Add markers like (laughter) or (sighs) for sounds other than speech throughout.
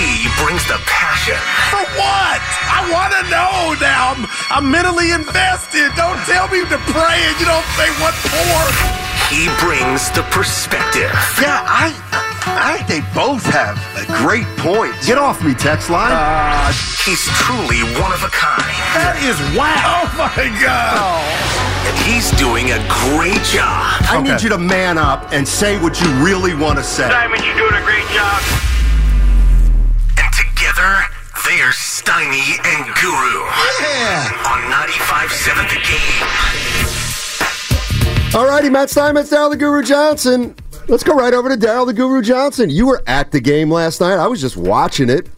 He brings the passion. For what? I want to know now. I'm, I'm mentally invested. Don't tell me to pray and you don't say what for. He brings the perspective. Yeah, I, I think they both have a great point. Get off me, text line. Uh, he's truly one of a kind. That is wow. Oh my God. And he's doing a great job. I need you to man up and say what you really want to say. Diamond, you're doing a great job. Together, they are Steiny and Guru. Yeah. On 95.7 The Game. Alrighty, Matt Steinmetz, Daryl the Guru Johnson. Let's go right over to Daryl the Guru Johnson. You were at the game last night. I was just watching it.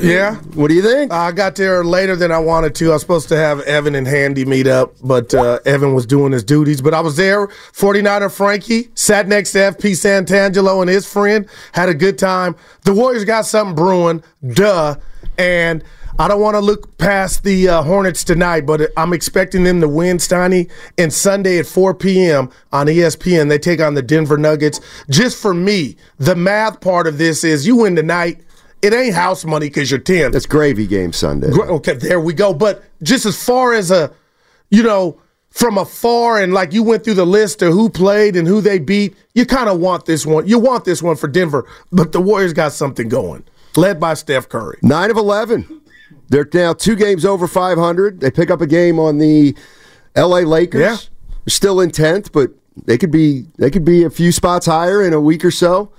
Yeah. What do you think? I got there later than I wanted to. I was supposed to have Evan and Handy meet up, but uh, Evan was doing his duties. But I was there. 49er Frankie sat next to FP Santangelo and his friend. Had a good time. The Warriors got something brewing. Duh. And I don't want to look past the uh, Hornets tonight, but I'm expecting them to win, Steiny. And Sunday at 4 p.m. on ESPN, they take on the Denver Nuggets. Just for me, the math part of this is you win tonight. It ain't house money because you're 10. That's gravy game Sunday. Gra- Okay, there we go. But just as far as a, you know, from afar and like you went through the list of who played and who they beat, you kind of want this one. You want this one for Denver, but the Warriors got something going, led by Steph Curry. Nine of 11. They're now two games over 500. They pick up a game on the L.A. Lakers. Yeah. They're still in 10th, but they could be they could be a few spots higher in a week or so.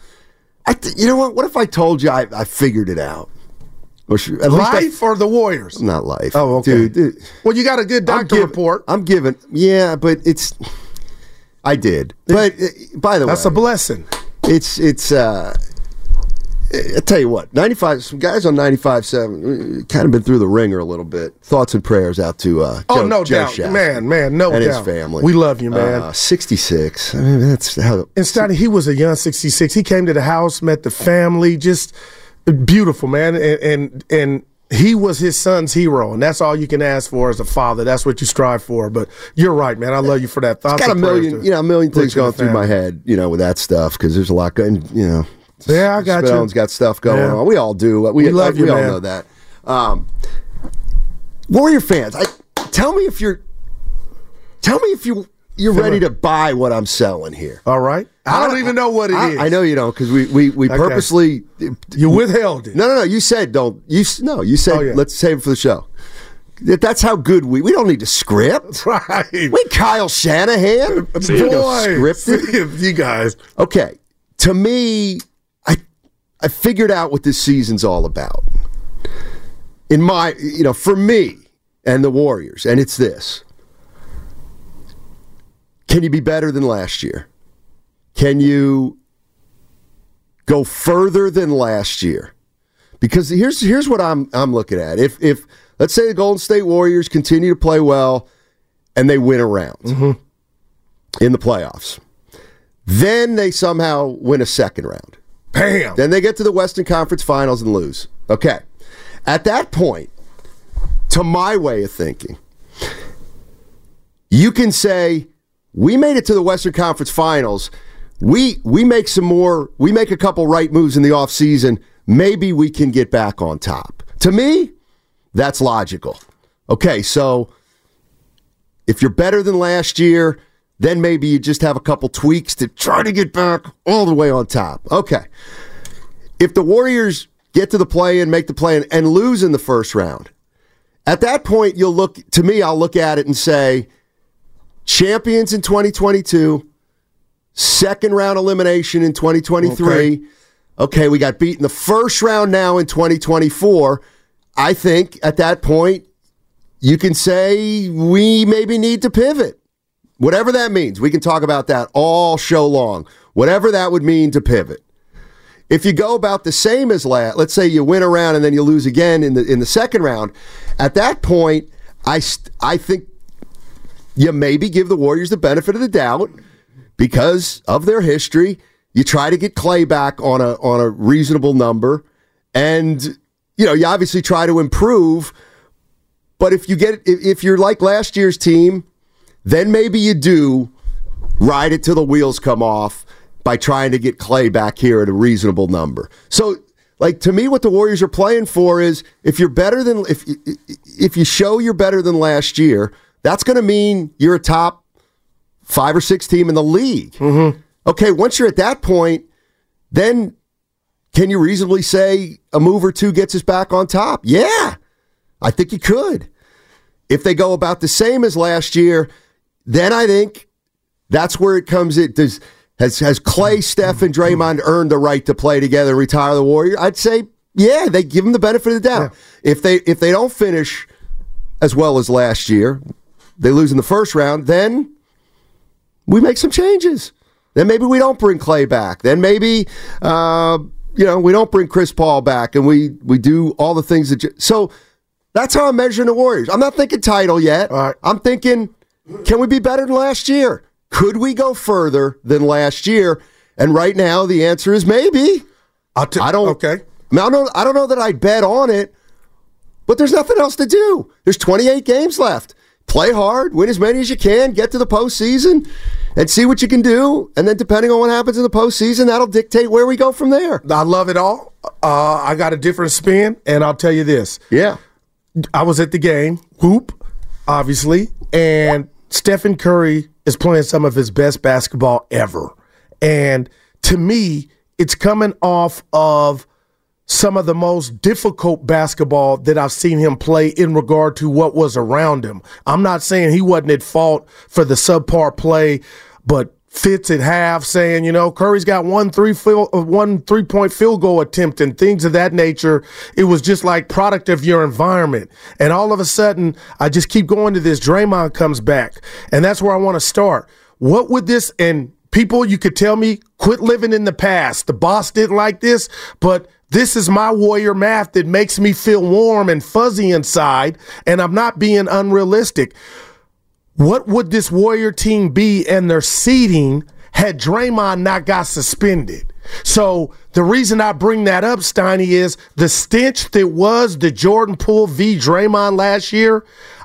I th- you know what? What if I told you I, I figured it out? Or should, at least I- Life or the Warriors? not life. Oh, okay. Dude, dude, Well, you got a good I'm doctor giving- report. I'm giving. Yeah, but it's. I did, but uh, by the way, That's a blessing. it's it's. uh I tell you what, ninety five. Some guys on ninety five seven kind of been through the ringer a little bit. Thoughts and prayers out to uh, Oh, no Joe doubt. Man, man, no and doubt. his family. We love you, man. Uh, Sixty six. I mean, that's how. And Steiny, he was a young 66. He came to the house, met the family, just beautiful, man. And, and, and he was his son's hero. And that's all you can ask for as a father. That's what you strive for. But you're right, man. I love you for that. Thoughts Got a million, you know, a million things going through my head, you know, with that stuff because there's a lot going, you know. Yeah, I got you. Spellman's got stuff going Yeah. on. We all do. We, We love we you, all man. know that. Um, Warrior fans, I, tell me if you're, tell me if you you're ready it. to buy what I'm selling here. All right. I don't even know what it is. I, I know you don't because we we, we Okay. purposely. You withheld it. No, no, no. You said don't. You no. You said Oh, yeah. let's save it for the show. That's how good we. We don't need to script. (laughs) Right. We Kyle Shanahan. (laughs) Boy, We scripted. you guys. Okay. To me, I figured out what this season's all about. In my, you know, for me and the Warriors, and it's this. Can you be better than last year? Can you go further than last year? Because here's here's what I'm I'm looking at. If if let's say the Golden State Warriors continue to play well and they win a round mm-hmm. in the playoffs, then they somehow win a second round. Bam. Then they get to the Western Conference Finals and lose. Okay. At that point, to my way of thinking, you can say, we made it to the Western Conference Finals. We we make some more, we make a couple right moves in the offseason. Maybe we can get back on top. To me, that's logical. Okay, so if you're better than last year, then maybe you just have a couple tweaks to try to get back all the way on top. Okay. if the Warriors get to the play and make the play and, lose in the first round, at that point you'll look to me. I'll look at it and say, champions in 2022, second round elimination in 2023. Okay. okay, we got beat in the first round now in 2024. I think at that point you can say we maybe need to pivot. Whatever that means. We can talk about that all show long. Whatever that would mean to pivot. If you go about the same as last, let's say you win a round and then you lose again in the in the second round, at that point, I I think you maybe give the Warriors the benefit of the doubt because of their history. You try to get Klay back on a on a reasonable number, and you know you obviously try to improve. But if you get if, if you're like last year's team, then maybe you do ride it till the wheels come off by trying to get Klay back here at a reasonable number. So, like to me, what the Warriors are playing for is if you're better than if if you show you're better than last year, that's going to mean you're a top five or six team in the league. Mm-hmm. Okay, once you're at that point, then can you reasonably say a move or two gets us back on top? Yeah, I think you could. If they go about the same as last year, then I think that's where it comes in. Does has has Klay, Steph, and Draymond earned the right to play together and retire the Warrior? I'd say, yeah, they give them the benefit of the doubt. If they if they don't finish as well as last year, they lose in the first round, then we make some changes. Then maybe we don't bring Klay back. Then maybe uh, you know we don't bring Chris Paul back, and we we do all the things that. You, so that's how I'm measuring the Warriors. I'm not thinking title yet. I'm thinking, can we be better than last year? Could we go further than last year? And right now, the answer is maybe. I'll t- I don't. Okay. I don't know. I don't know that I'd bet on it, but there's nothing else to do. There's 28 games left. Play hard, win as many as you can, get to the postseason, and see what you can do. And then, depending on what happens in the postseason, that'll dictate where we go from there. I love it all. Uh, I got a different spin, and I'll tell you this. Yeah. I was at the game, hoop, obviously, and Stephen Curry is playing some of his best basketball ever. And to me, it's coming off of some of the most difficult basketball that I've seen him play in regard to what was around him. I'm not saying he wasn't at fault for the subpar play, but Fitz at half saying, you know, Curry's got one three field, uh, one three point field goal attempt and things of that nature. It was just like product of your environment. And all of a sudden, I just keep going to this. Draymond comes back, and that's where I want to start. What would this and people you could tell me quit living in the past. The boss didn't like this, but this is my warrior math that makes me feel warm and fuzzy inside, and I'm not being unrealistic. What would this Warrior team be and their seeding had Draymond not got suspended? So the reason I bring that up, Steiny, is the stench that was the Jordan Poole v. Draymond last year.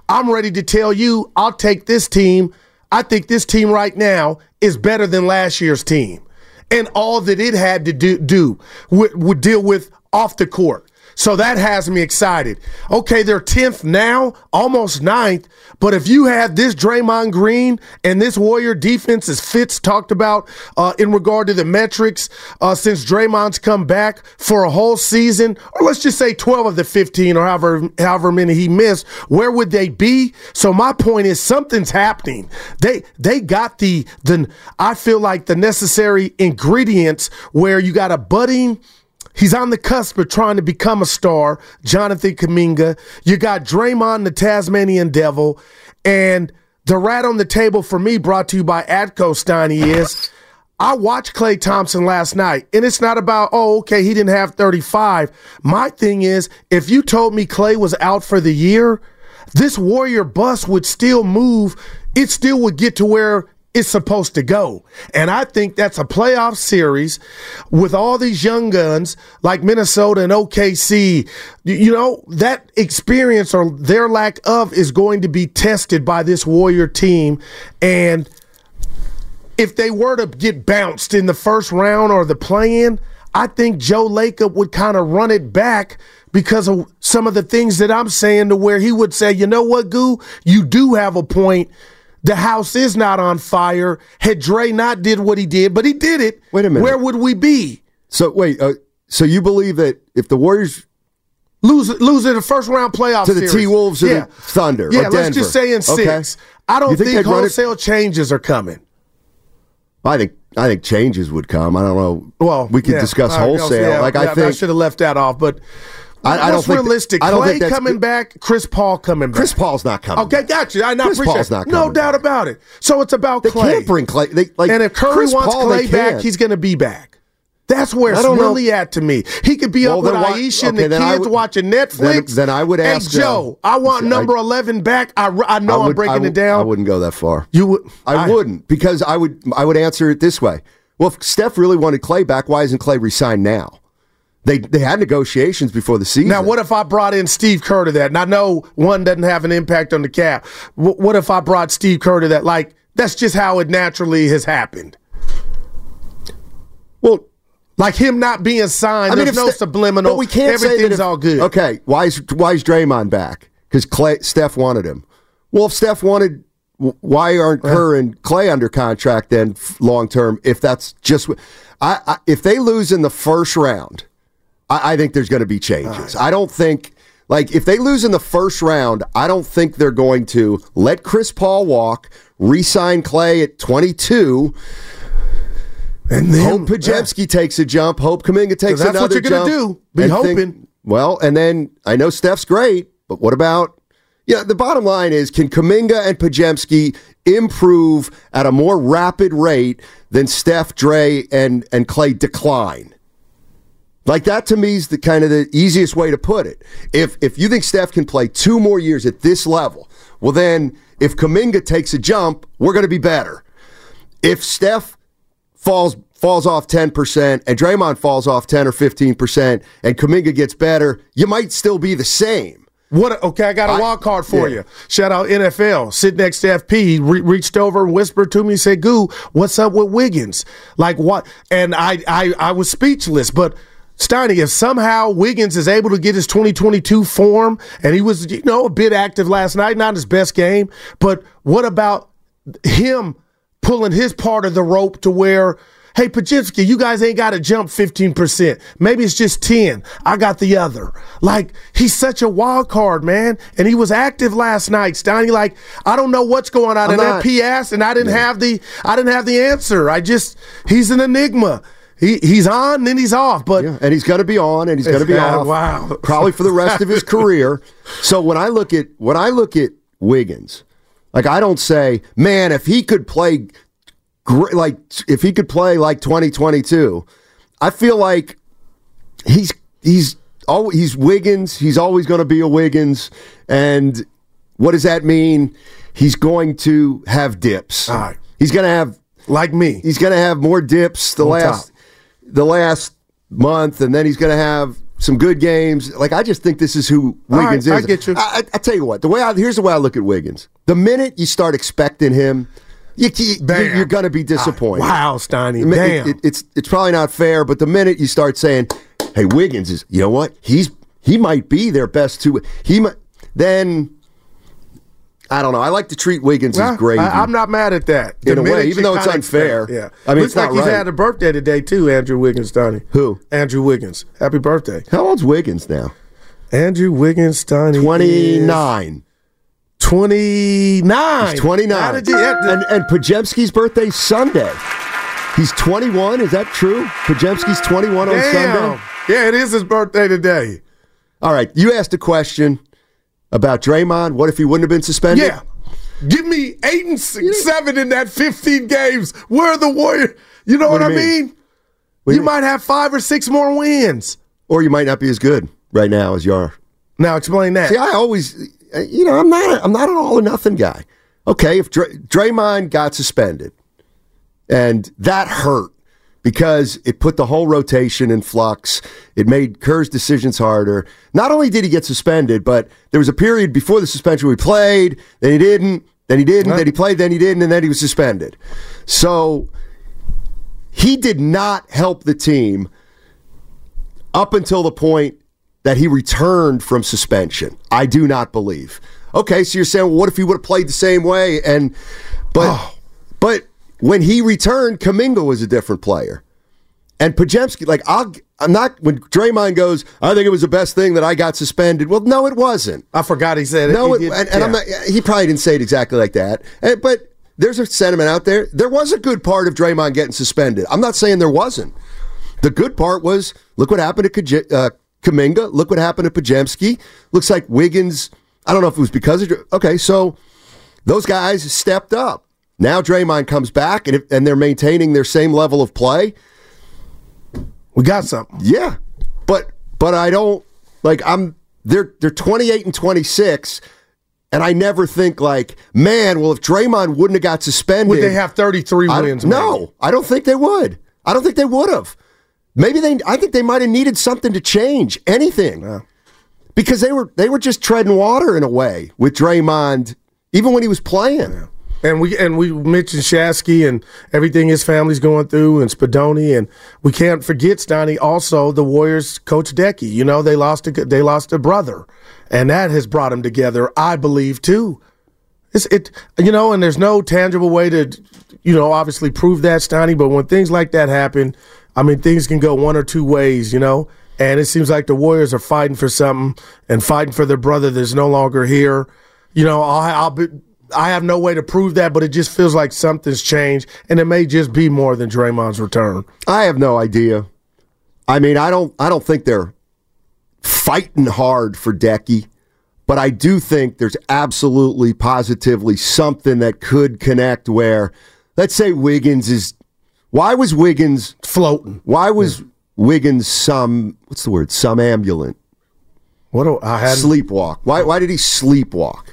I'm ready to tell you, I'll take this team. I think this team right now is better than last year's team. And all that it had to do, do would deal with off the court. So that has me excited. Okay, they're 10th now, almost 9th. But if you had this Draymond Green and this Warrior defense, as Fitz talked about uh, in regard to the metrics, uh, since Draymond's come back for a whole season, or let's just say 12 of the 15 or however, however many he missed, where would they be? So my point is something's happening. They they got the the I feel like the necessary ingredients where you got a budding He's on the cusp of trying to become a star, Jonathan Kuminga. You got Draymond, the Tasmanian Devil. And the rat on the table for me, brought to you by Atco Steiny, is I watched Klay Thompson last night, and it's not about, oh, okay, he didn't have 35. My thing is, if you told me Klay was out for the year, this Warrior bus would still move. It still would get to where it's supposed to go. And I think that's a playoff series with all these young guns like Minnesota and OKC. You know, that experience or their lack of is going to be tested by this Warrior team. And if they were to get bounced in the first round or the play in, I think Joe Lacob would kind of run it back because of some of the things that I'm saying to where he would say, you know what, Goo, you do have a point. The house is not on fire. Had Dre not did what he did, but he did it. Wait a minute. Where would we be? So wait, uh, so you believe that if the Warriors lose lose in the first round playoff to the. T Wolves or yeah. the Thunder, Yeah, let's just say in okay? six. I don't You think think, it- wholesale changes are coming. I think I think changes would come. I don't know. Well, we could yeah, discuss right, wholesale. like yeah, I think I should have left that off, but I- I don't think- realistic. I don't Klay think coming good. back, Chris Paul coming back. Chris Paul's not coming. Okay, got you. I not Chris appreciate Paul's not No doubt about it. So it's about They Klay. can't bring Klay. They, like, and if Curry Chris wants Paul, Klay back, he's going to be back. That's where I it's don't know. really at to me. He could be Well, up with Ayesha and the kids would- watching Netflix. then- then I would ask, Hey, Joe, I want I- number eleven back. I, I know I I'm breaking I would- it down. I wouldn't go that far. You would. I, wouldn't because I would. I would answer it this way. Well, if Steph really wanted Klay back, why isn't Klay resigned now? They they had negotiations before the season. Now, what if I brought in Steve Kerr to that? And I know one doesn't have an impact on the cap. Wh- What if I brought Steve Kerr to that? Like, that's just how it naturally has happened. Well, like him not being signed, I mean, there's no subliminal. But we can't say that Everything's if- all good. Okay, why is why is Draymond back? Because Klay Steph wanted him. Well, if Steph wanted, why aren't Kerr and Klay under contract then long term? If that's just, I, I if they lose in the first round, I, I think there's going to be changes. I don't think. Like if they lose in the first round, I don't think they're going to let Chris Paul walk, re-sign Klay at 22, and then hope Podziemski takes a jump, hope Kuminga takes that's what another you're gonna jump. do. Be and think- hoping. well, and then I know Steph's great, but what about? Yeah, the bottom line is can Kuminga and Podziemski improve at a more rapid rate than Steph, Dre, and and Klay decline? Like that to me is the kind of the easiest way to put it. If if you think Steph can play two more years at this level, well then if Kuminga takes a jump, we're going to be better. If Steph falls falls off 10% and Draymond falls off 10 or 15% and Kuminga gets better, you might still be the same. What? Okay, I got a I- wild card for yeah. you. Shout out NFL. Sit next to FP. He re- reached over and whispered to me, said, "Goo, what's up with Wiggins? Like what?" And I, I, I was speechless. But Steiny, if somehow Wiggins is able to get his 2022 form, and he was, you know, a bit active last night, not his best game, but what about him pulling his part of the rope to where? Hey, Pajitsky, you guys ain't got to jump 15%. Maybe it's just 10. I got the other. Like, he's such a wild card, man. And he was active last night, Steiny. Like, I don't know what's going on I'm in not- that PS, and I didn't have the I didn't have the answer. I just he's an enigma. He he's on, then he's off. But Yeah, and he's going to be on and he's going to be (laughs) Yeah, off. wow. Probably for the rest of his (laughs) career. So when I look at when I look at Wiggins, like I don't say, "Man, if he could play great like if he could play like 2022." I feel like he's he's oh he's Wiggins. He's always going to be a Wiggins. And what does that mean? He's going to have dips. All right. He's going to have like me. He's going to have more dips the On last top. The last month, and then he's going to have some good games. Like I just think this is who Wiggins is. I get you. I, I, tell you what. The way I, here's the way I look at Wiggins. The minute you start expecting him, You, you, you're going to be disappointed. Ah, wow, Steiny. Mean, it- Damn. it- it's it's probably not fair, but the minute you start saying, "Hey, Wiggins is," you know what? He's he might be their best two. He might then. I don't know. I like to treat Wiggins as great. I, am not mad at that. In a way, even though it's unfair. expect- Yeah. I mean, Looks it's not like he's right. had a birthday today too, Andrew Wiggins, Steiny. Who? Andrew Wiggins. Happy birthday. How old's Wiggins now? Andrew Wiggins, is 29. 29. He's 29. How did you- and, and Podziemski's birthday Sunday. He's 21. Is that true? Podziemski's 21 on Sunday? Yeah, it is his birthday today. All right. You asked a question about Draymond. What if he wouldn't have been suspended? Yeah. Give me eight and six, seven in that 15 games. Where are the Warriors? You know what, What I mean? mean? What You, mean? might have five or six more wins. Or you might not be as good right now as you are. Now explain that. See, I always, uh, you know, I'm not, a, I'm not an all or nothing guy. Okay, if Dray, Draymond got suspended, and that hurt because it put the whole rotation in flux. It made Kerr's decisions harder. Not only did he get suspended, but there was a period before the suspension where he played, then he didn't, then he didn't, then he played, then he didn't, and then he was suspended. So he did not help the team up until the point that he returned from suspension. I do not believe. Okay, so you're saying, well, what if he would have played the same way? And but oh. but when he returned, Kuminga was a different player. And Podziemski, like I'll, I'm not when Draymond goes. I think it was the best thing that I got suspended. Well, no, it wasn't. I forgot he said it. No, it, did- and, and I'm not. He probably didn't say it exactly like that. And, but there's a sentiment out there. There was a good part of Draymond getting suspended. I'm not saying there wasn't. The good part was look what happened to Kaj- uh, Kuminga. Look what happened to Podziemski. Looks like Wiggins. I don't know if it was because of. Okay, so those guys stepped up. Now Draymond comes back and if, and they're maintaining their same level of play. We got something. Yeah, but but I don't like. I'm they're they're 28 and 26, and I never think like, man, well, if Draymond wouldn't have got suspended, Would they have 33 I- wins? no. I don't think they would. I don't think they would have. Maybe they. I think they might have needed something to change anything because they were they were just treading water in a way with Draymond, even when he was playing. And we and we mentioned Shasky and everything his family's going through and Spadoni and we can't forget Stoney also the Warriors coach Decky. You know they lost a they lost a brother, and that has brought them together. I believe too. It's it you know, and there's no tangible way to you know obviously prove that Stoney, but when things like that happen, I mean things can go one or two ways. You know. And it seems like the Warriors are fighting for something and fighting for their brother that's no longer here. You know, I'll, I'll be, I have no way to prove that, but it just feels like something's changed, and it may just be more than Draymond's return. I have no idea. I mean, I don't. I don't think they're fighting hard for Decky, but I do think there's absolutely, positively something that could connect. Where, let's say Wiggins is. Why was Wiggins floating? Why was Wiggins some? What's the word? Somnambulant. What do I had sleepwalk? Why? Why did he sleepwalk?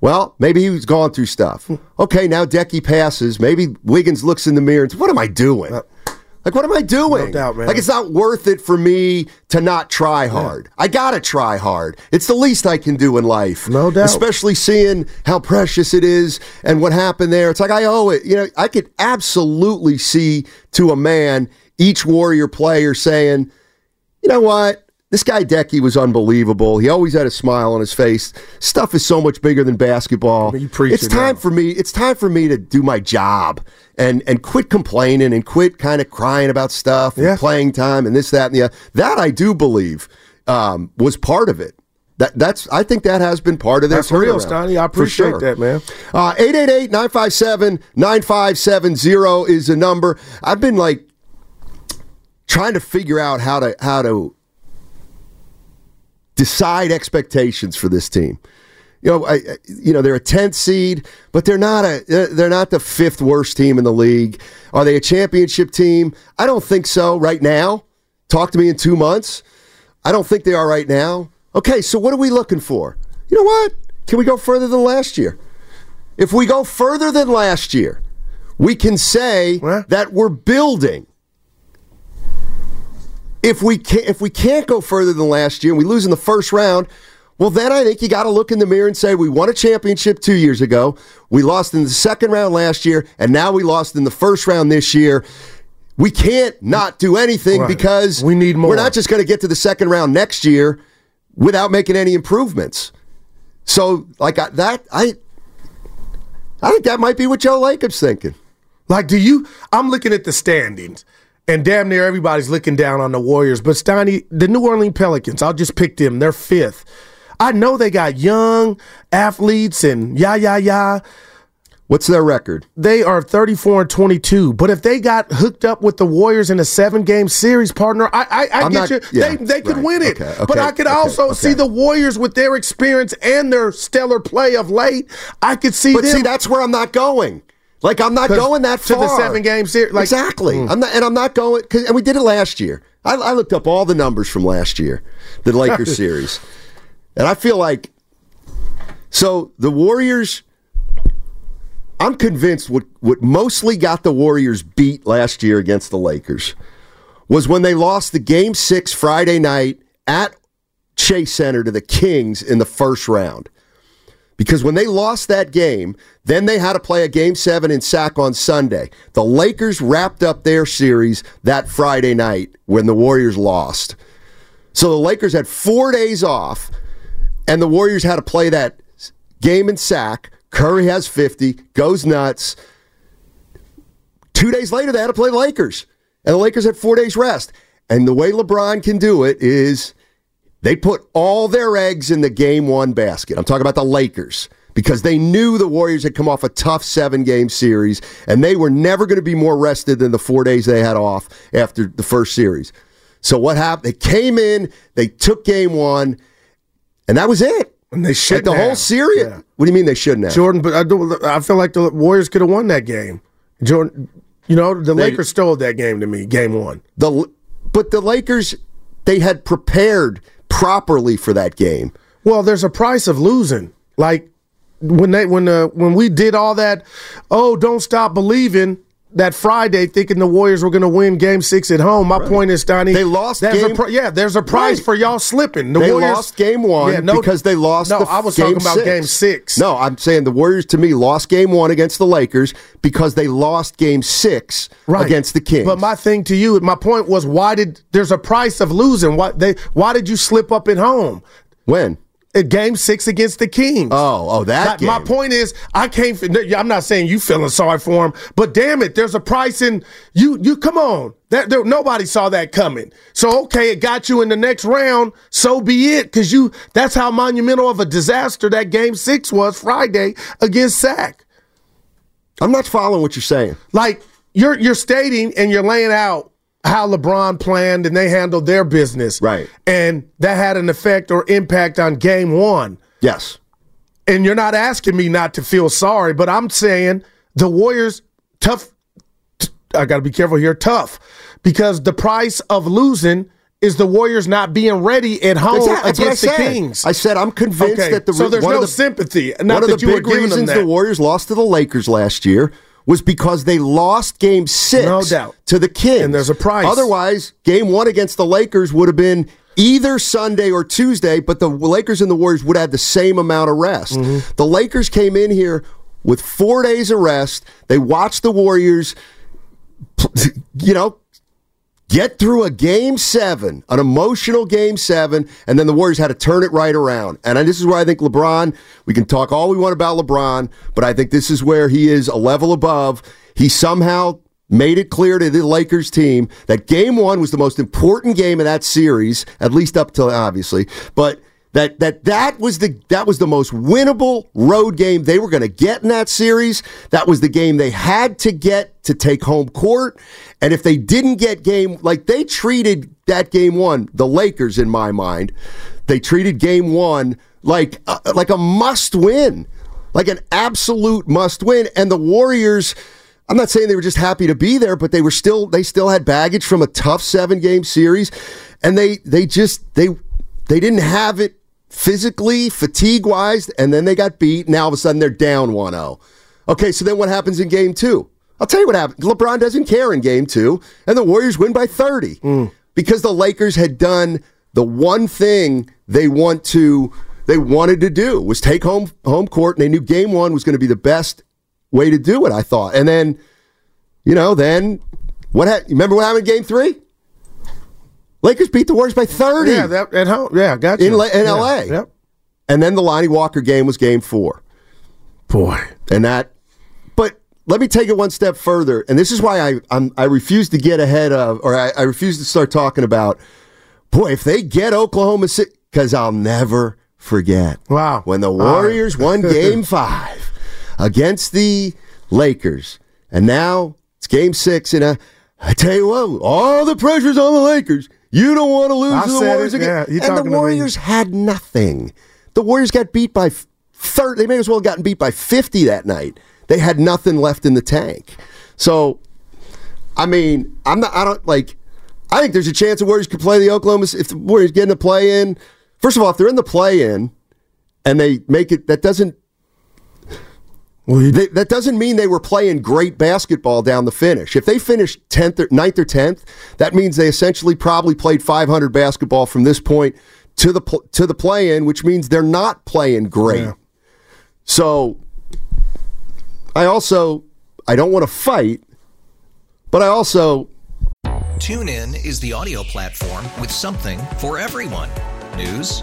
Well, maybe he was going through stuff. Okay, now Decky passes. Maybe Wiggins looks in the mirror and says, "What am I doing? Uh, like, what am I doing? No doubt, man. Like, it's not worth it for me to not try hard. I gotta try hard. It's the least I can do in life. No doubt. Especially seeing how precious it is and what happened there. It's like I owe it. You know, I could absolutely see to a man each Warrior player saying, "You know what? This guy Decky was unbelievable. He always had a smile on his face. Stuff is so much bigger than basketball. You it's it time now. for me. It's time for me to do my job and and quit complaining and quit kind of crying about stuff and Yeah. playing time and this that and the other. That I do believe um, was part of it. That that's I think that has been part of their That's real, Stoney. I appreciate sure. that, man. Uh, 888-957-9570 is the number. I've been like trying to figure out how to how to decide expectations for this team. You know, I, you know they're a tenth seed, but they're not a they're- they're not the fifth worst team in the league. Are they a championship team? I don't think so right now. Talk to me in two months. I don't think they are right now. Okay, so what are we looking for? You know what? Can we go further than last year? If we go further than last year, we can say that we're building. If we can if we can't go further than last year and we lose in the first round, well then I think you got to look in the mirror and say we won a championship 2 years ago, we lost in the second round last year and now we lost in the first round this year. We can't not do anything Right. because We need more. We're not just going to get to the second round next year without making any improvements. So like I, that I I think that might be what Joe Lacob's thinking. Like, do you? I'm looking at the standings, and damn near everybody's looking down on the Warriors. But Steiny, the New Orleans Pelicans, I'll just pick them. They're fifth. I know they got young athletes and yeah, yeah, yeah. What's their record? They are 34 and 22. But if they got hooked up with the Warriors in a seven game series, partner, I I, I get not- you. yeah, they they could right. win it. Okay, but I could okay, also see the Warriors with their experience and their stellar play of late. I could see But them see, that's where I'm not going. Like I'm not going that far to the seven game series. Like, exactly. Mm. I'm not, and I'm not going. Cause, and we did it last year. I, I looked up all the numbers from last year, the Lakers (laughs) series, and I feel like so the Warriors. I'm convinced what what mostly got the Warriors beat last year against the Lakers was when they lost the game six Friday night at Chase Center to the Kings in the first round. Because when they lost that game, then they had to play a game seven in Sac on Sunday. The Lakers wrapped up their series that Friday night when the Warriors lost. So the Lakers had four days off, and the Warriors had to play that game in Sac. Curry has 50, goes nuts. Two days later, they had to play the Lakers. and the Lakers had four days rest. And the way LeBron can do it is they put all their eggs in the game one basket. I'm talking about the Lakers because they knew the Warriors had come off a tough seven game series and they were never going to be more rested than the four days they had off after the first series. So what happened? They came in, they took game one, and that was it. And they Like shouldn't the whole series. Yeah. What do you mean they shouldn't have? Jordan, but I, do, I feel like the Warriors could have won that game. Jordan, you know, the They- Lakers stole that game to me, game one. The but the Lakers they had prepared properly for that game. Well, there's a price of losing. Like when they when uh, when we did all that, oh, don't stop believing. That Friday, thinking the Warriors were going to win Game Six at home. My point is, Donnie, They lost There's game- a pri- yeah, there's a price Right. for y'all slipping. The they Warriors lost game one Yeah, no- because they lost. No, the I was talking about six. Game Six. No, I'm saying the Warriors to me lost game one against the Lakers because they lost game six right. against the Kings. But my thing to you, my point was, why did there's a price of losing? Why they? Why did you slip up at home? when? At game six against the Kings. Oh, oh, that My- My point is, I can't. I'm not saying you feeling sorry for him, but damn it, there's a price in you. You come on. That there, nobody saw that coming. So okay, it got you in the next round. So be it, because you. That's how monumental of a disaster that game six was Friday against Sac. I'm not following what you're saying. Like you're you're stating and you're laying out how LeBron planned and they handled their business, Right. And that had an effect or impact on game one. Yes. and you're not asking me not to feel sorry, but I'm saying the Warriors tough. t- I got to be careful here, tough, because the price of losing is the Warriors not being ready at home Exactly, against the said. Kings. I said I'm convinced Okay, that the so there's one no of the, sympathy. one Not of that the big reasons the Warriors lost to the Lakers last year was because they lost Game Six, No doubt. to the Kings. And there's a price. Otherwise, Game One against the Lakers would have been either Sunday or Tuesday, but the Lakers and the Warriors would have had the same amount of rest. Mm-hmm. The Lakers came in here with four days of rest. They watched the Warriors, (laughs) you know, get through a game seven, an emotional game seven, and then the Warriors had to turn it right around. And this is where I think LeBron, we can talk all we want about LeBron, but I think this is where he is a level above. He somehow made it clear to the Lakers team that game one was the most important game of that series, at least up till obviously, but that that that was the that was the most winnable road game they were going to get in that series. That was the game they had to get to take home court. And if they didn't get game like they treated that game one, the Lakers in my mind, they treated game one like uh, like a must win, like an absolute must win. And the Warriors. I'm not saying they were just happy to be there, but they were still they still had baggage from a tough seven game series, and they they just they they didn't have it physically, fatigue wise, and then they got beat. Now all of a sudden they're down 1-0. Okay, so then what happens in game two? I'll tell you what happened. LeBron doesn't care in game two, and the Warriors win by 30 hmm. because the Lakers had done the one thing they want to they wanted to do was take home home court, and they knew game one was going to be the best way to do it. I thought, and then you know, then what? Ha- remember what happened in game three? Lakers beat the Warriors by 30 yeah, that, at home. Yeah, got you. in, La- in Yeah, LA. Yep. And then the Lonnie Walker game was game four. Boy. And that, but let me take it one step further. And this is why I I'm, I refuse to get ahead of, or I, I refuse to start talking about, boy, if they get Oklahoma City, because I'll never forget. Wow. When the All right. Warriors won (laughs) game five against the Lakers. And now it's game six. And I, I tell you what, all the pressure's on the Lakers. You don't want to lose I to the said it, Warriors again. yeah, and the. Warriors had nothing. The Warriors got beat by 30. They may as well have gotten beat by 50 that night. They had nothing left in the tank. So, I mean, I'm not, I don't like, I think there's a chance the Warriors could play the Oklahoma, if the Warriors get in the play in. First of all, if they're in the play in and they make it, that doesn't, they, that doesn't mean they were playing great basketball down the finish. If they finished 10th or 9th or 10th, that means they essentially probably played 500 basketball from this point to the to the play in, which means they're not playing great. So I also I don't want to fight, but I also Tune in is the audio platform with something for everyone. News,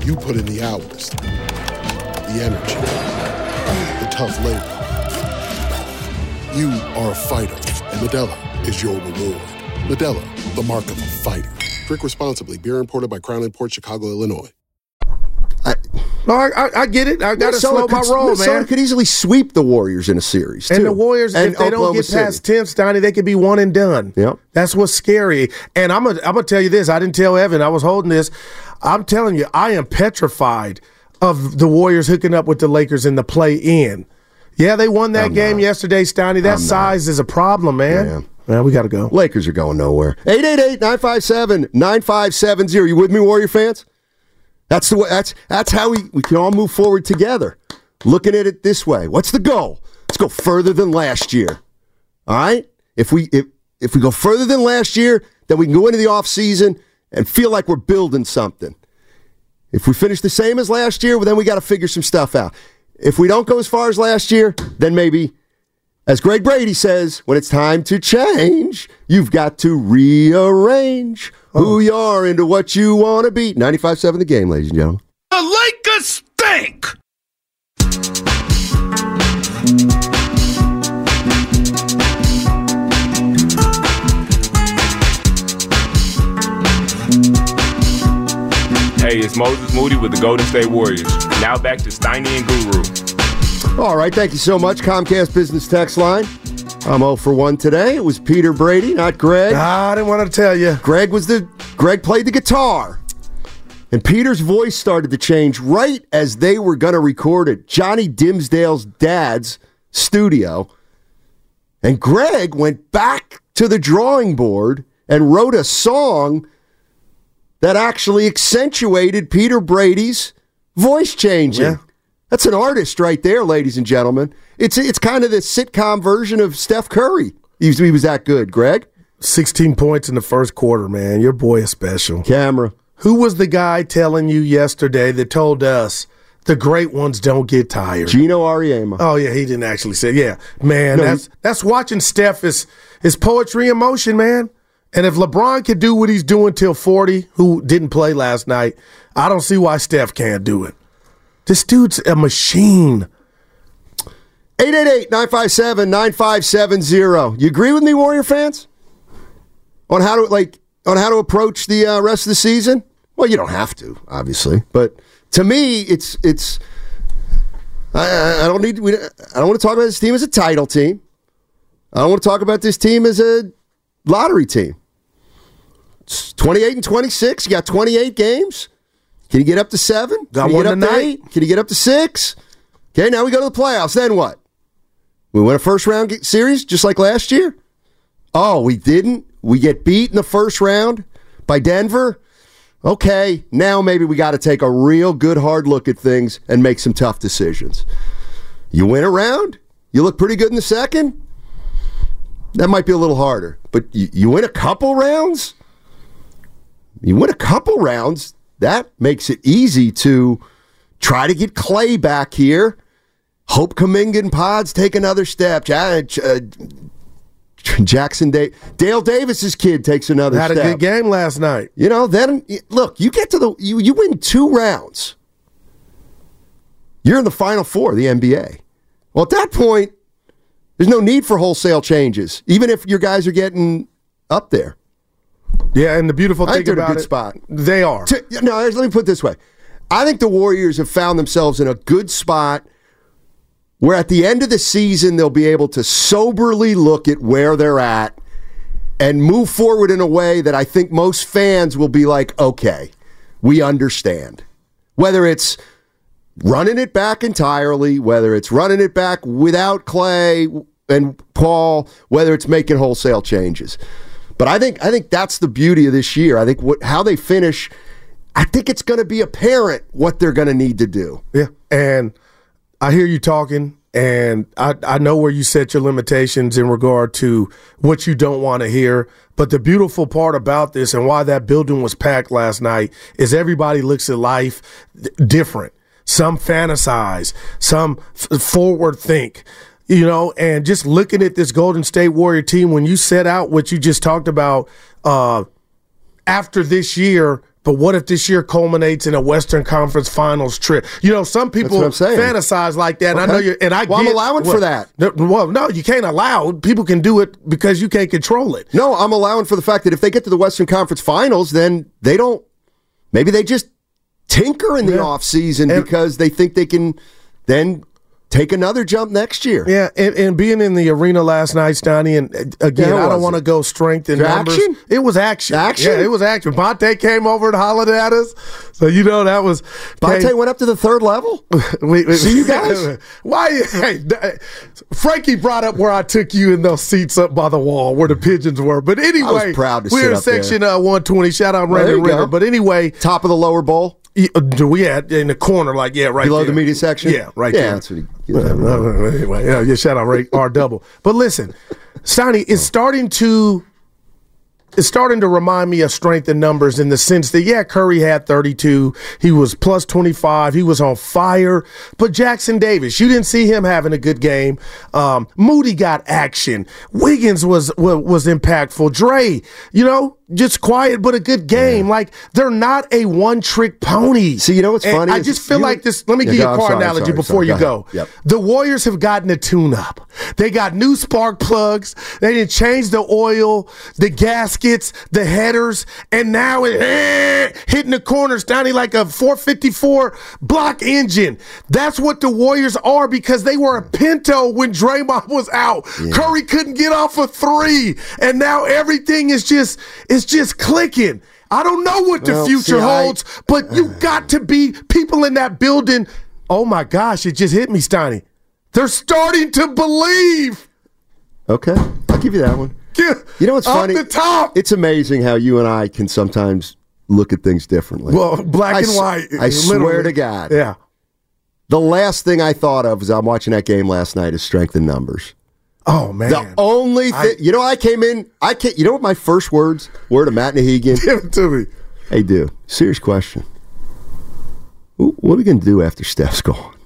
You put in the hours, the energy, the tough labor. You are a fighter, and Modelo is your reward. Modelo, the mark of a fighter. Drink responsibly. Beer imported by Crown Port Chicago, Illinois. No, I, I, I get it. I got to slow my could, roll, Minnesota man. could easily sweep the Warriors in a series. And the Warriors, And if they don't get City. past 10, Steiny, they could be one and done. Yep. That's what's scary. And I'm gonna I'm gonna tell you this. I didn't tell Evan. I was holding this. I'm telling you, I am petrified of the Warriors hooking up with the Lakers in the play in. Yeah, they won that game yesterday, Steiny. That size is a problem, man. Man, we got to go. Lakers are going nowhere. 888-957-9570. You with me, Warrior fans? That's the way that's that's how we, we can all move forward together. Looking at it this way. What's the goal? Let's go further than last year. All right? If we if if we go further than last year, then we can go into the offseason and feel like we're building something. If we finish the same as last year, well, then we got to figure some stuff out. If we don't go as far as last year, then maybe, as Greg Brady says, when it's time to change, you've got to rearrange oh. who you are into what you want to be. 95 7 the game, ladies and gentlemen. The Lakers stink. Hey, it's Moses Moody with the Golden State Warriors. Now back to Steiny and Guru. All right, thank you so much, Comcast Business Text Line. I'm 0 for 1 today. It was Peter Brady, not Greg. Ah, I didn't want to tell you. Greg was the Greg played the guitar. And Peter's voice started to change right as they were going to record it. Johnny Dimsdale's dad's studio. And Greg went back to the drawing board and wrote a song that actually accentuated Peter Brady's voice changing. Yeah. That's an artist right there, ladies and gentlemen. It's it's kind of the sitcom version of Steph Curry. He was, he was that good, Greg. 16 points in the first quarter, man. Your boy is special. Camera. Who was the guy telling you yesterday that told us the great ones don't get tired? Gino Ariema. Oh yeah, he didn't actually say. Yeah, man, No, that's that's watching Steph is is poetry in motion, man. And if LeBron could do what he's doing till forty, who didn't play last night, I don't see why Steph can't do it. This dude's a machine. 888-957-9570. You agree with me, Warrior fans? On how to like on how to approach the uh, rest of the season? Well, you don't have to, obviously, but to me, it's it's. I- I don't need. We, I don't want to talk about this team as a title team. I don't want to talk about this team as a lottery team. It's 28 and 26. You got 28 games. Can you get up to seven? Got Can you one get up to tonight. eight? Can you get up to six? Okay, now we go to the playoffs. Then what? We win a first round series just like last year? Oh, we didn't? We get beat in the first round by Denver? Okay, now maybe we got to take a real good hard look at things and make some tough decisions. You win a round? You look pretty good in the second? That might be a little harder. But you, you win a couple rounds? You win a couple rounds, that makes it easy to try to get Klay back here. Hope Kuminga and Pods take another step. Jackson Day, Dale Davis's kid takes another Had a good game last night. You know, then look, you get to the you you win two rounds. You're in the final four of the NBA. Well, at that point, there's no need for wholesale changes, even if your guys are getting up there. Yeah, and the beautiful thing in a about good it, spot. they are. To- no, let me put it this way. I think the Warriors have found themselves in a good spot where at the end of the season they'll be able to soberly look at where they're at and move forward in a way that I think most fans will be like, okay, we understand. Whether it's running it back entirely, whether it's running it back without Klay and Paul, whether it's making wholesale changes. But I think I think that's the beauty of this year. I think what how they finish, I think it's going to be apparent what they're going to need to do. Yeah, and I hear you talking, and I, I know where you set your limitations in regard to what you don't want to hear. But the beautiful part about this and why that building was packed last night is everybody looks at life different. Some fantasize, some f- forward think, you know, and just looking at this Golden State Warrior team, when you set out what you just talked about, uh, after this year, but what if this year culminates in a Western Conference Finals trip? You know, some people fantasize like that. And I know you, and I Well, I'm allowing well, for that. no, Well, no, you can't allow. People can do it because you can't control it. No, I'm allowing for the fact that if they get to the Western Conference Finals, then they don't. Maybe they just tinker in the Yeah. offseason And- because they think they can then take another jump next year. Yeah, and, and being in the arena last night, Stoney, and uh, again, Yeah, I don't want to go strength Was it numbers. action? It was action. Action? Yeah, it was action. Bonte came over and hollered at us, so you know that was. Bonte hey, went up to the third level. (laughs) we, we- See you (laughs) guys? Why? Hey, Frankie brought up where I took you in those seats up by the wall where the pigeons were. But anyway, proud to we're in section uh, 120. Shout out Well, Brandon you Ridder. But anyway, Top of the lower bowl uh, do we at in the corner, like yeah, right below there. the media section. Yeah, right yeah, there. That's what he, Uh, (laughs) anyway, yeah, yeah, shout out Ray R double. But listen, Stoney is starting to it's starting to remind me of strength in numbers in the sense that yeah, Curry had 32, he was plus 25, he was on fire. But Jackson Davis, you didn't see him having a good game. Um, Moody got action. Wiggins was was, was impactful. Dre, you know, just quiet but a good game. Like they're not a one trick pony. See, you know what's And funny I just feel you- like this. Let me Yeah, give you a car sorry, analogy sorry, before sorry. you Go go. Yep. The Warriors have gotten a tune up. They got new spark plugs. They didn't change the oil, the gaskets, the headers, and now it eh, hitting the corners sounding like a 454 block engine. That's what the Warriors are because they were a Pinto when Draymond was out. Curry couldn't get off a three, and now everything is just it's just clicking. I don't know what the Well, future see, I- holds, but you (sighs) got to be people in that building. Oh my gosh, it just hit me, Steiny. They're starting to believe. Okay, I'll give you that one. Yeah, You know what's funny? the top. It's amazing how you and I can sometimes look at things differently. Well, black I and white. I swear to God. Yeah. The last thing I thought of as I'm watching that game last night is strength in numbers. Oh man. The only thing, you know, I came in. I can't. You know what my first words were to Matt Nahigian? (laughs) Give it to me. hey, dude, serious question. What are we gonna do after Steph's gone?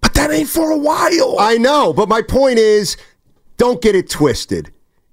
But that ain't for a while. I know, but my point is, don't get it twisted.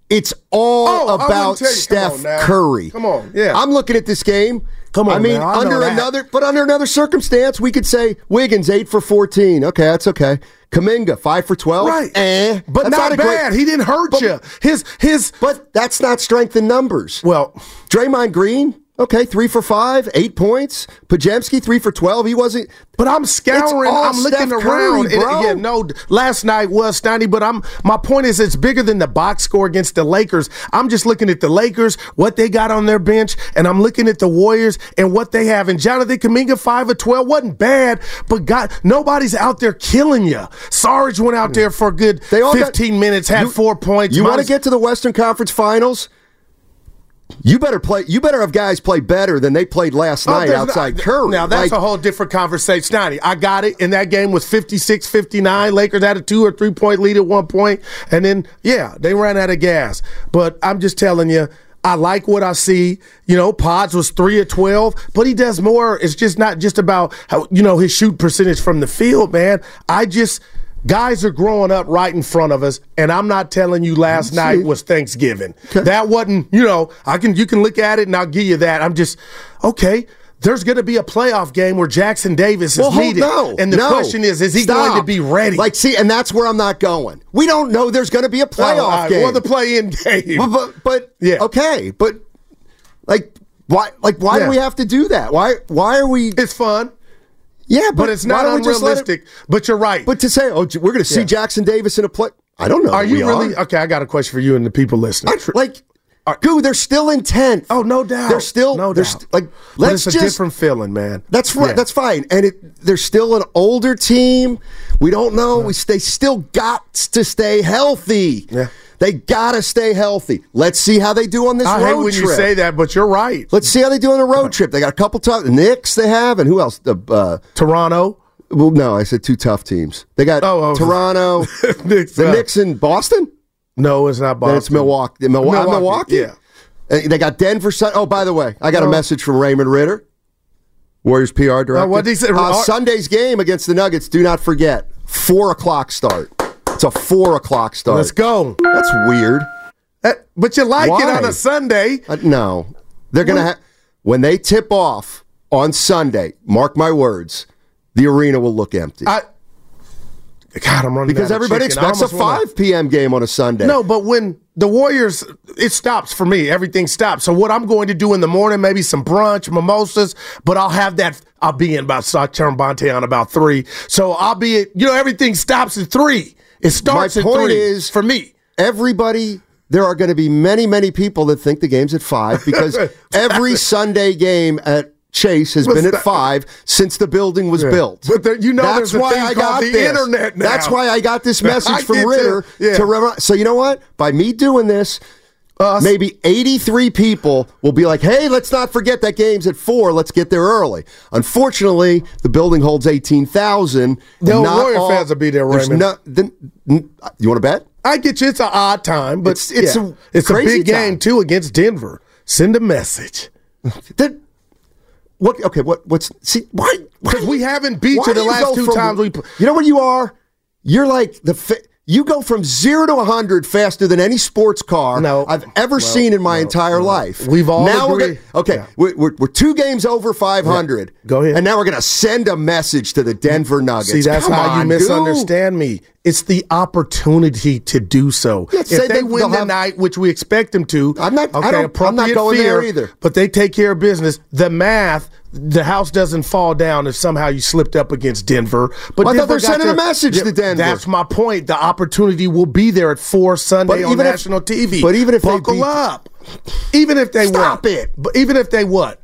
It's all Oh, about you- come Steph on. Curry. Come on, yeah. I'm looking at this game. Come on I mean, now, I under another, but under another circumstance, we could say Wiggins eight for fourteen. Okay, that's okay. Kuminga five for twelve. Right. Eh, but That's not, a great- bad. he didn't hurt But- you. His his but that's not strength in numbers. well, Draymond Green, okay, three for five, eight points. Podziemski, three for twelve. He wasn't. But I'm scouring. I'm looking around. Curry, and- bro. yeah, no. Last night was Steiny, but I'm. My point is, it's bigger than the box score against the Lakers. I'm just looking at the Lakers, what they got on their bench, and I'm looking at the Warriors and what they have. And Jonathan Kuminga, five of twelve, wasn't bad, but God, nobody's out there killing you. Sarge went out mm. there for a good They all got- 15 minutes, had You- four points. You want to get to the Western Conference Finals? You better play. You better have guys play better than they played last Oh, night outside Curry. Now that's Like, a whole different conversation. Steiny, I got it. And that game was 56-59. Lakers had a two or three point lead at one point, and then yeah, they ran out of gas. But I'm just telling you. I like what I see. You know, Pods was three of twelve, but he does more. It's just not just about how you know his shoot percentage from the field, man. I just guys are growing up right in front of us, and I'm not telling you last night was Thanksgiving. That wasn't, you know, I can you can look at it and I'll give you that. I'm just okay. There's going to be a playoff game where Jackson Davis is well, hold, needed, no, and the no. question is, is he Stop. going to be ready? Like, see, and that's where I'm not going. We don't know there's going to be a Oh, playoff right, game. Well, the play-in game. But, but, but Yeah. okay, but Like why? Like why Yeah. do we have to do that? Why? Why are we? It's fun. Yeah, but, But it's not don't we just let it- unrealistic. But you're right. But to say, oh, we're going to see Yeah. Jackson Davis in a play. I don't know. Are you we really okay? I got a question for you and the people listening. I, like, dude? They're still in tenth. Oh, no doubt. They're still. no they're doubt. st- like. Let's it's a just. different feeling, man. That's right. Yeah. That's fine. And it, they're still an older team. We don't know. We they still got to stay healthy. Yeah. They gotta stay healthy. Let's see how they do on this road trip. I road hate when trip. you say that, but you're right. Let's see how they do on the road trip. They got a couple tough Knicks. They have, and who else? The uh, Toronto. Well, no, I said two tough teams. They got Oh, oh. Toronto, (laughs) Knicks, the uh, Knicks in Boston. No, it's not Boston. Then it's Milwaukee. Milwaukee. Milwaukee, Milwaukee. yeah. Uh, They got Denver. Sun- Oh, by the way, I got a Oh. message from Raymond Ridder, Warriors PR director. what'd he say? Uh, Sunday's game against the Nuggets. Do not forget, four o'clock start. It's a four o'clock start. Let's go. That's weird. Uh, but you like it on a Sunday. Uh, no, they're gonna have when they tip off on Sunday. Mark my words, the arena will look empty I, God, I'm running because everybody. Expects a almost wanna- five p.m. game on a Sunday. No, but when the Warriors, it stops for me. Everything stops. So what I'm going to do in the morning, maybe some brunch, mimosas, but I'll have that. I'll be in about. So I turn Bonte on about three. So I'll be. At, you know, everything stops at three. It starts My at point three is- for me. everybody there are going to be many many people that think the game's at five (laughs) because every sunday game at chase has What's been at that? five since the building was Yeah. built But there- you know that's why i got the this. internet now. that's why i got this (laughs) message from ridder Yeah. to remi- so you know what by me doing this Maybe 83 people will be like, hey, let's not forget that game's at four. Let's get there early. Unfortunately, the building holds 18,000. No, Warrior all- fans will be there, Raymond. n- you want to bet? I get you. It's an odd time, but It's- it's yeah. a it's a big game too against Denver. Send a message. (laughs) That, what? Okay. What? What's? See, why? Because we haven't beat you the last two from- times we. You know what you are? You're like the. You go from zero to 100 faster than any sports car No. I've ever No, seen in my no, entire no. life. We've all now We're gonna, okay, Yeah. we're, we're, we're two games over 500. Go ahead. And now we're going to send a message to the Denver Nuggets. See, that's Come how on, you dude. misunderstand me. It's the opportunity to do so. Yeah, if they they- win have- tonight, which we expect them to, I'm not- I Okay, don't- I'm not going fear, there either. But they take care of business. The math, the house doesn't fall down if somehow you slipped up against Denver. But Well, I thought Denver they're sending a message to Denver. That's my point. The opportunity will be there at four Sunday But on even if- national TV. but even if they buckle beat- up, even if they Stop what? it. But even if they what?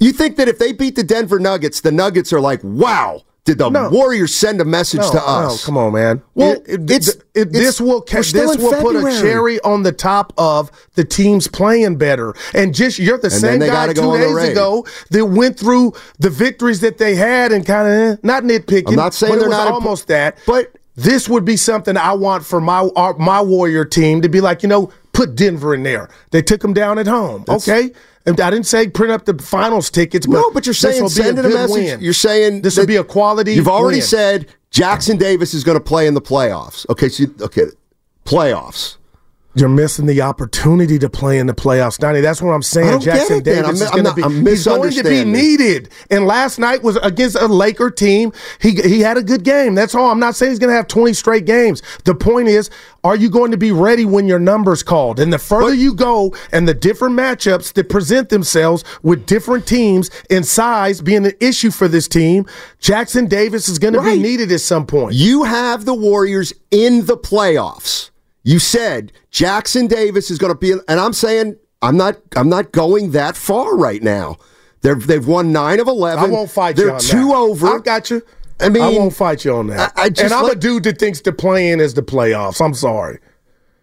You think that if they beat the Denver Nuggets, the Nuggets are like, wow, did the No. Warriors send a message No, to us? No, come on, man. Well, It- it- it's- it- this it's- will this will put a cherry on the top of the teams playing better. And just you're the then same guy two days ago that went through the victories that they had and kind of eh, not nitpicking. I'm not saying but they're it was not imp- almost that. but- this would be something I want for my our, my Warrior team to be like, you know, put Denver in there. They took them down at home. okay. And I didn't say print up the finals tickets, but no, but you're saying will be send a it a message. win. You're saying this will be a quality. You've already win. said Jackson Davis is going to play in the playoffs. Okay, so you, okay, playoffs. You're missing the opportunity to play in the playoffs, Donnie. That's what I'm saying. I don't get Jackson. Davis I'm- is going I'm to be. not- I'm he's going to be needed. And last night was against a Laker team. He he had a good game. That's all. I'm not saying he's going to have 20 straight games. The point is, are you going to be ready when your number's called? And the further you go, and the different matchups that present themselves with different teams in size being an issue for this team, Jackson Davis is going to be needed at some point. You have the Warriors in the playoffs. You said Jackson Davis is going to be, and I'm saying I'm not. I'm not going that far right now. They're, they've won nine of eleven. I won't fight They're you on two that. over. I got you. I mean, I won't fight you on that. I- I and I'm a dude that thinks the play-in is the playoffs. I'm sorry.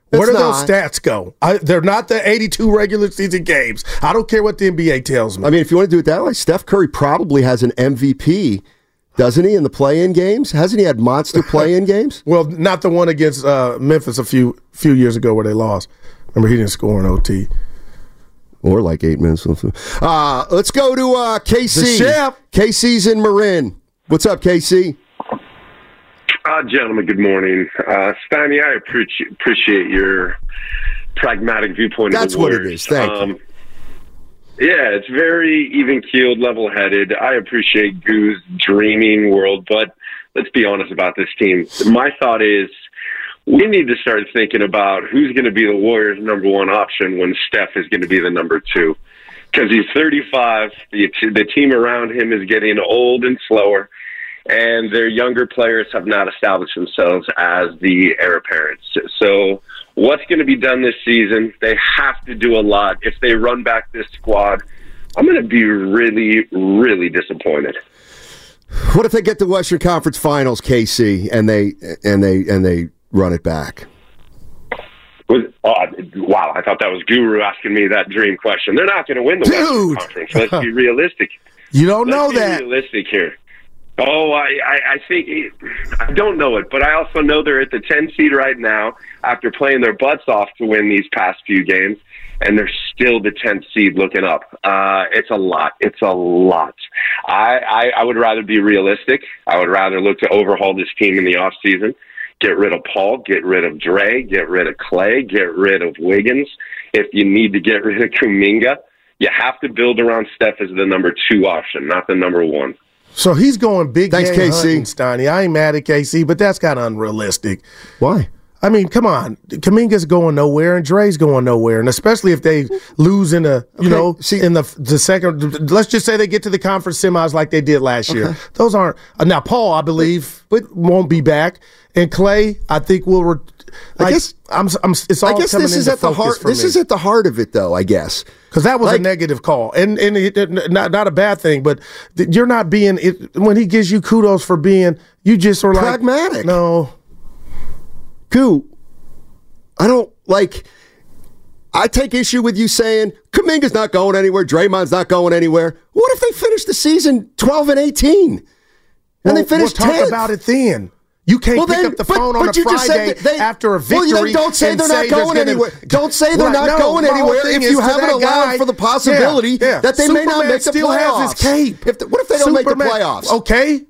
Where do not. those stats go? I, they're not the 82 regular season games. I don't care what the NBA tells me. I mean, if you want to do it that way, Steph Curry probably has an MVP, doesn't he? In the play-in games, hasn't he had monster (laughs) play-in games? well, not the one against uh, Memphis a few few years ago where they lost. Remember, he didn't score in OT. Or like eight minutes. Uh, let's go to uh, KC. The chef. KC's in Marin. What's up, KC? Uh, gentlemen, good morning. Uh, Steiny, I appreciate, appreciate your pragmatic viewpoint That's of the what it Warriors. is. Thank you. Yeah, it's very even keeled, level headed. I appreciate Goo's dreaming world, but let's be honest about this team. My thought is we need to start thinking about who's going to be the Warriors' number one option when Steph is going to be the number two. Because he's 35, the, the team around him is getting old and slower, and their younger players have not established themselves as the heir apparents. So, what's going to be done this season? They have to do a lot. If they run back this squad, I'm going to be really, really disappointed. What if they get the Western Conference Finals, KC, and they and they and they run it back? Was, oh, uh, wow, I thought that was Guru asking me that dream question. They're not going to win the Western Conference. Let's be (laughs) realistic. You don't Let's know be that. Realistic here. Oh, I, I, I think I don't know it, but I also know they're at the 10 seed right now after playing their butts off to win these past few games, and they're still the 10th seed looking up. Uh, it's a lot. It's a lot. I, I, I would rather be realistic. I would rather look to overhaul this team in the off season. Get rid of Paul, get rid of Dre, get rid of Klay, get rid of Wiggins. If you need to get rid of Kuminga, you have to build around Steph as the number two option, not the number one. So he's going big Thanks, game KC. hunting, Steiny. I ain't mad at KC, but that's kind of unrealistic. Why? I mean, come on. Kuminga's going nowhere, and Dre's going nowhere, and especially if they lose in the, you know, in the the second. Let's just say they get to the conference semis like they did last year. Those aren't uh, now. Paul, I believe, but won't be back, and Klay, I think will. Re- like, I guess I'm. I'm. It's all I guess this is at the heart. This me. is at the heart of it, though. I guess because that was Like- a negative call, and and it, it- not not a bad thing, but th- you're not being it, when he gives you kudos for being you just were like Pragmatic. No, Goo, I don't like. I take issue with you saying Kuminga's not going anywhere, Draymond's not going anywhere. What if they finish the season twelve and eighteen, and they finish We'll talk 10th? about it then. You can't Well, pick then- up the but- phone on but a just said Friday they- after a Well, victory. then don't say they're not going gonna- anywhere. Don't say they're Right, not no, going anywhere if you haven't allowed guy- for the possibility Yeah, yeah. that they may not make the playoffs. Has his cape. If the- what if they don't make the playoffs? Okay.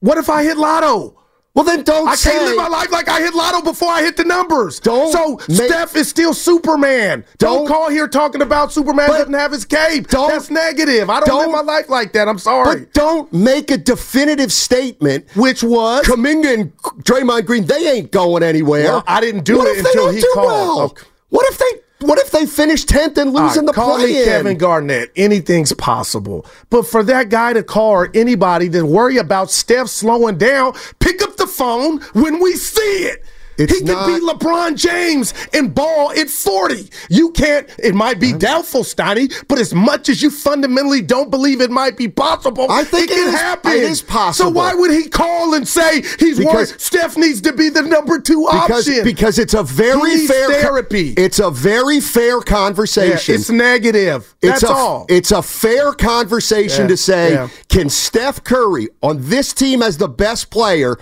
What if I hit lotto? Well, then don't I say. can't live my life like I hit lotto before I hit the numbers. Don't So make- Steph is still Superman. Don't, Don't- call here talking about Superman doesn't have his cape. don't- That's negative. I don't, live don't- my life like that. I'm sorry. But don't make a definitive statement. Which was Kuminga and Draymond Green, they ain't going anywhere. Well, I didn't do what it until he called. well? Okay. What if they what if they finish tenth and lose in the call me play? Kevin Garnett. Anything's possible. But for that guy to call or anybody to worry about Steph slowing down, pick up phone when we see it. It's he can be LeBron James and ball at 40. You can't, it might be doubtful, Steiny, but as much as you fundamentally don't believe it might be possible, I think it it can is- happen. it is possible. So why would he call and say he's Because- worried Steph needs to be the number two because option? because it's a very fair therapy. It's a very fair Yeah, conversation. it's negative. It's That's a, all. It's a fair conversation Yeah, to say, yeah. can Steph Curry on this team as the best player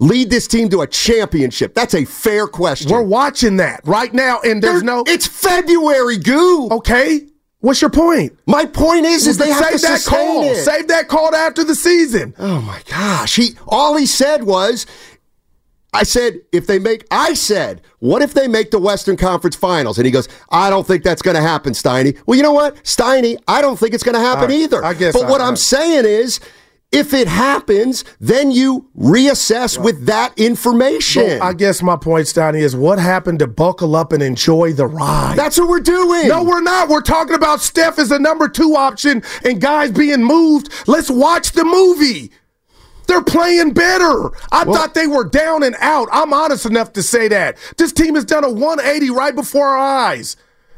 lead this team to a championship? That's a fair question. We're watching that right now, and there's There- no. It's February, goo. Okay, what's your point? My point is, is they have save to that call. it. Save that call after the season. Oh my gosh. He all he said was I said if they make I said, what if they make the Western Conference Finals? And he goes, I don't think that's going to happen, Steiny. Well, you know what? Steiny, I don't think it's going to happen right, either. I guess But I- what I- I'm saying is if it happens, then you reassess with that information. So I guess my point, Steiny, is what happened to buckle up and enjoy the ride? that's what we're doing. no, we're not. We're talking about Steph as a number two option and guys being moved. Let's watch the movie. They're playing better. I thought they were down and out. I'm honest enough to say that. This team has done a 180 right before our eyes.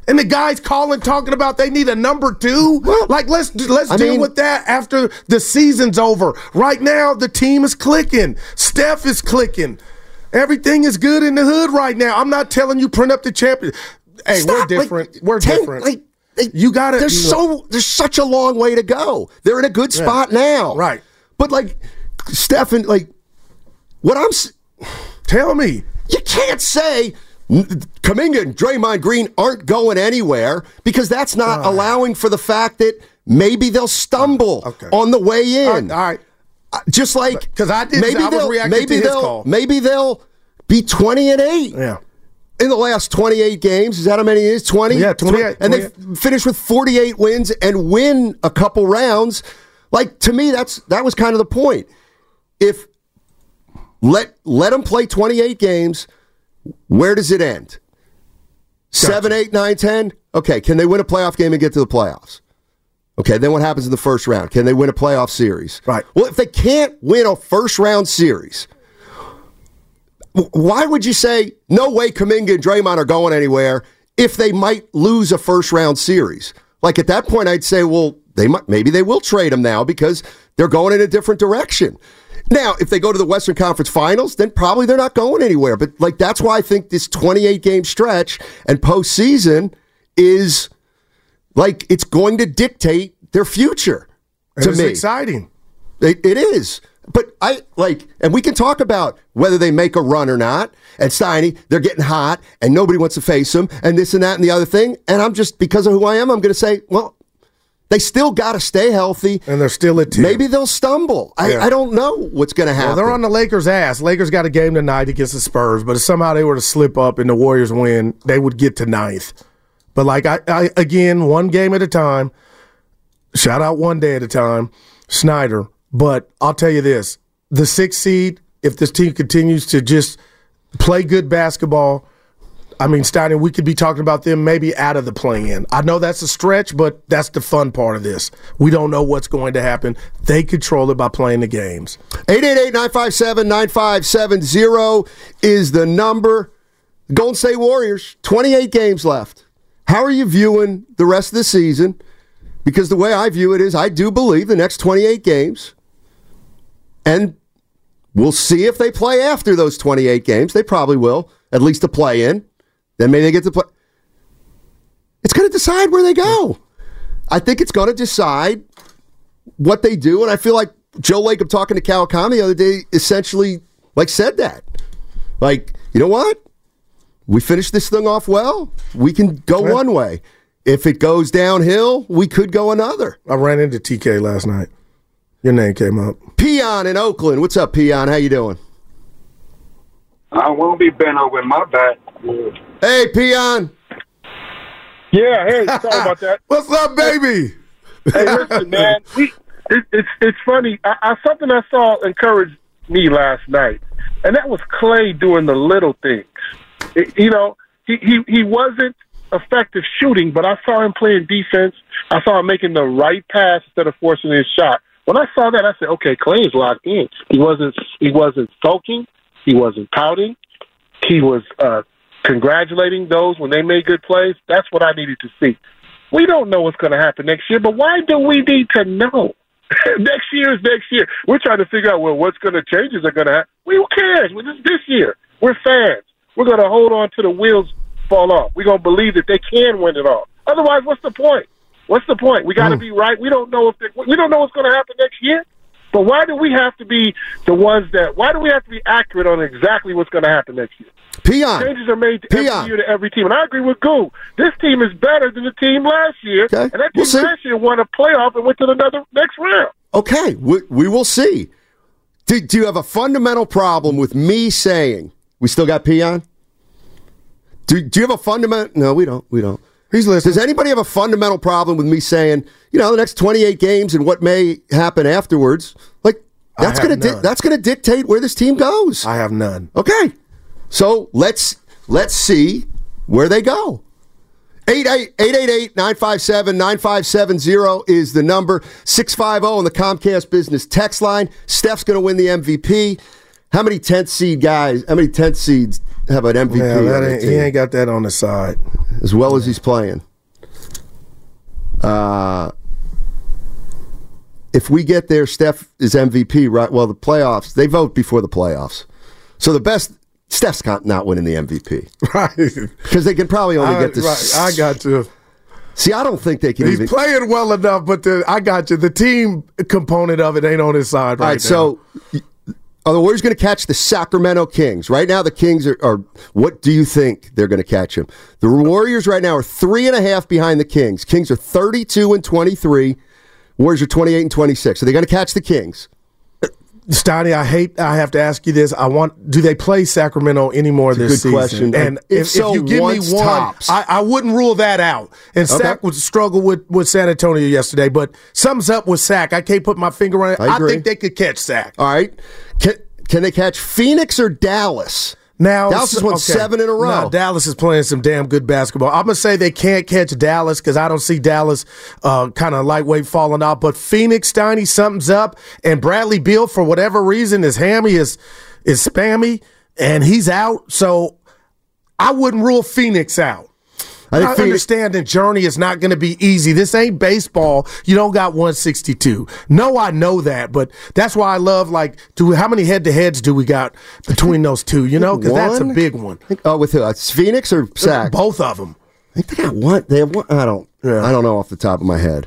And the guys calling, talking about they need a number two. Well, like let's let's I deal mean- with that after the season's over. Right now, the team is clicking. Steph is clicking. Everything is good in the hood right now. I'm not telling you print up the champion. Hey, Stop, we're like, different. we're ten- different. like, you got to There's so there's such a long way to go. They're in a good spot now. Right. But like Stephen, like what I'm tell me. you can't say Kuminga and Draymond Green aren't going anywhere because that's not allowing for the fact that maybe they'll stumble Okay. on the way in. right, all right. Uh, Just like 'Cause I did- maybe I they'll maybe to they'll maybe they'll be twenty and eight Yeah. in the last 28 games. Is that how many it is? 20? Yeah, 28, And they f- finished with 48 wins and win a couple rounds. Like to me that's that was kind of the point. If let let them play 28 games, Where does it end? Seven, eight, nine, ten. Okay, can they win a playoff game and get to the playoffs? Okay, then what happens in the first round? Can they win a playoff series? Right. Well, if they can't win a first round series, why would you say no way Kuminga and Draymond are going anywhere if they might lose a first round series? Like at that point, I'd say, well, they might maybe they will trade them now because they're going in a different direction. Now, if they go to the Western Conference Finals, then probably they're not going anywhere. But like that's why I think this 28 game stretch and postseason is like it's going to dictate their future. To it's me, exciting. It, it is. But I like, and we can talk about whether they make a run or not. And Steiny, they're getting hot, and nobody wants to face them, and this and that and the other thing. And I'm just because of who I am, I'm going to say, well, they still got to stay healthy, and they're still a team. Maybe they'll stumble. I, Yeah. I don't know what's going to happen. Well, they're on the Lakers' ass. Lakers got a game tonight against the Spurs, but if somehow they were to slip up and the Warriors win, they would get to ninth. But like I, I again, one game at a time. Shout out one day at a time, Snyder. But I'll tell you this: the sixth seed, if this team continues to just play good basketball, I mean, Steiner, we could be talking about them maybe out of the play-in. I know that's a stretch, but that's the fun part of this. We don't know what's going to happen. They control it by playing the games. 888-957-9570 is the number. Golden State Warriors, 28 games left. How are you viewing the rest of the season? Because the way I view it is I do believe the next 28 games, and we'll see if they play after those 28 games. They probably will, at least to play in. Then maybe they get to play. It's going to decide where they go. I think it's going to decide what they do, and I feel like Joe Lake, I'm talking to Kawakami the other day essentially like said that. Like, you know what? We finished this thing off well. We can go one way. If it goes downhill, we could go another. I ran into TK last night. Your name came up. Peon in Oakland. What's up, Peon? How you doing? I won't be bent over my back. Hey, Peon. Yeah, hey, sorry (laughs) about that. What's up, baby? hey, listen, man. (laughs) We, it, it's it's funny. I, I something I saw encouraged me last night, and that was Klay doing the little things. It- you know, he, he he wasn't effective shooting, but I saw him playing defense. I saw him making the right pass instead of forcing his shot. When I saw that, I said, "Okay, Klay is locked in. He wasn't he wasn't sulking. He wasn't pouting. He was uh, congratulating those when they made good plays. That's what I needed to see. We don't know what's going to happen next year, but why do we need to know? (laughs) next year is next year. We're trying to figure out well what's going to change is going to happen. We who cares? Well, This this year. We're fans. We're going to hold on to the wheels fall off. We're going to believe that they can win it all. Otherwise, what's the point? What's the point? We got to hmm. be right. We don't know if they, we don't know what's going to happen next year. But why do we have to be the ones that? Why do we have to be accurate on exactly what's going to happen next year? Peon. Changes are made every Peon. year to every team, and I agree with Goo. This team is better than the team last year, and that team We'll last year won a playoff and went to another next round. Okay, we, we will see. Do, do you have a fundamental problem with me saying we still got Peon? Do, do you have a fundamental? No, we don't. We don't. He's listening. Does anybody have a fundamental problem with me saying, you know, the next 28 games and what may happen afterwards? Like that's going to di- that's going to dictate where this team goes. I have none. Okay, so let's let's see where they go. 888-957-9570 is the number. 650 on the Comcast Business text line. Steph's going to win the MVP. How many 10th seed guys, how many 10th seeds have an MVP? Yeah, that ain't, he ain't got that on the side. as well as he's playing. Uh, if we get there, Steph is MVP, right? Well, the playoffs, they vote before the playoffs. So the best, Steph's not not winning the MVP. (laughs) Right. Because they can probably only I, get this. right, I got you. See, I don't think they can He's even. playing well enough, but the, I got you. The team component of it ain't on his side right, All right, so are the Warriors going to catch the Sacramento Kings? Right now, the Kings are, are what do you think they're going to catch them? The Warriors right now are three and a half behind the Kings. Kings are 32 and 23. Warriors are 28 and 26. Are they going to catch the Kings? Steiny, I hate. I have to ask you this. I want. Do they play Sacramento anymore this good season? question. And If if, so, if you give me one, tops. I, I wouldn't rule that out. And Okay. Sac would struggle with with San Antonio yesterday, but something's up with Sac. I can't put my finger on it. I I, think they could catch Sac. All right. Can, can they catch Phoenix or Dallas? Now Dallas has won seven in a row. Now, Dallas is playing some damn good basketball. I'm gonna say they can't catch Dallas because I don't see Dallas uh, kind of lightweight falling out. But Phoenix, Steiny, something's up, and Bradley Beal for whatever reason is hammy is is spammy and he's out. So I wouldn't rule Phoenix out. I I, understand the journey is not going to be easy. This ain't baseball. You don't got 162. No, I know that, but that's why I love like, do how many head to heads do we got between those two? You know, because that's a big one. Think- oh, with who? It's Phoenix or Sac? Both of them. I think they got one. They have one. I don't. I don't know off the top of my head.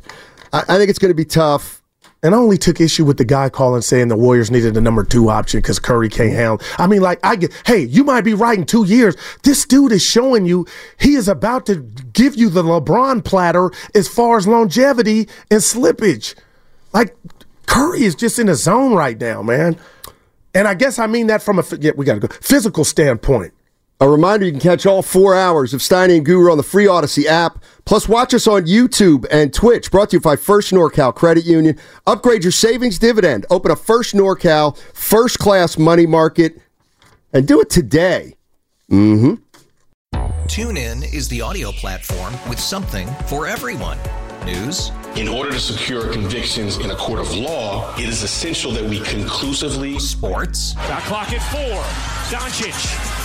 I, I think it's going to be tough. And I only took issue with the guy calling saying the Warriors needed a number two option because Curry can't handle. I mean, like, I get, hey, you might be right in two years. This dude is showing you he is about to give you the LeBron platter as far as longevity and slippage. Like, Curry is just in a zone right now, man. And I guess I mean that from a, yeah, we got to go, physical standpoint. A reminder you can catch all four hours of Steiny and Guru on the free Odyssey app. Plus, watch us on YouTube and Twitch. Brought to you by First NorCal Credit Union. Upgrade your savings dividend. Open a First NorCal first class money market and do it today. Mm hmm. TuneIn is the audio platform with something for everyone. News, In order to secure convictions in a court of law, it is essential that we conclusively. sports, Shot clock at four. Doncic.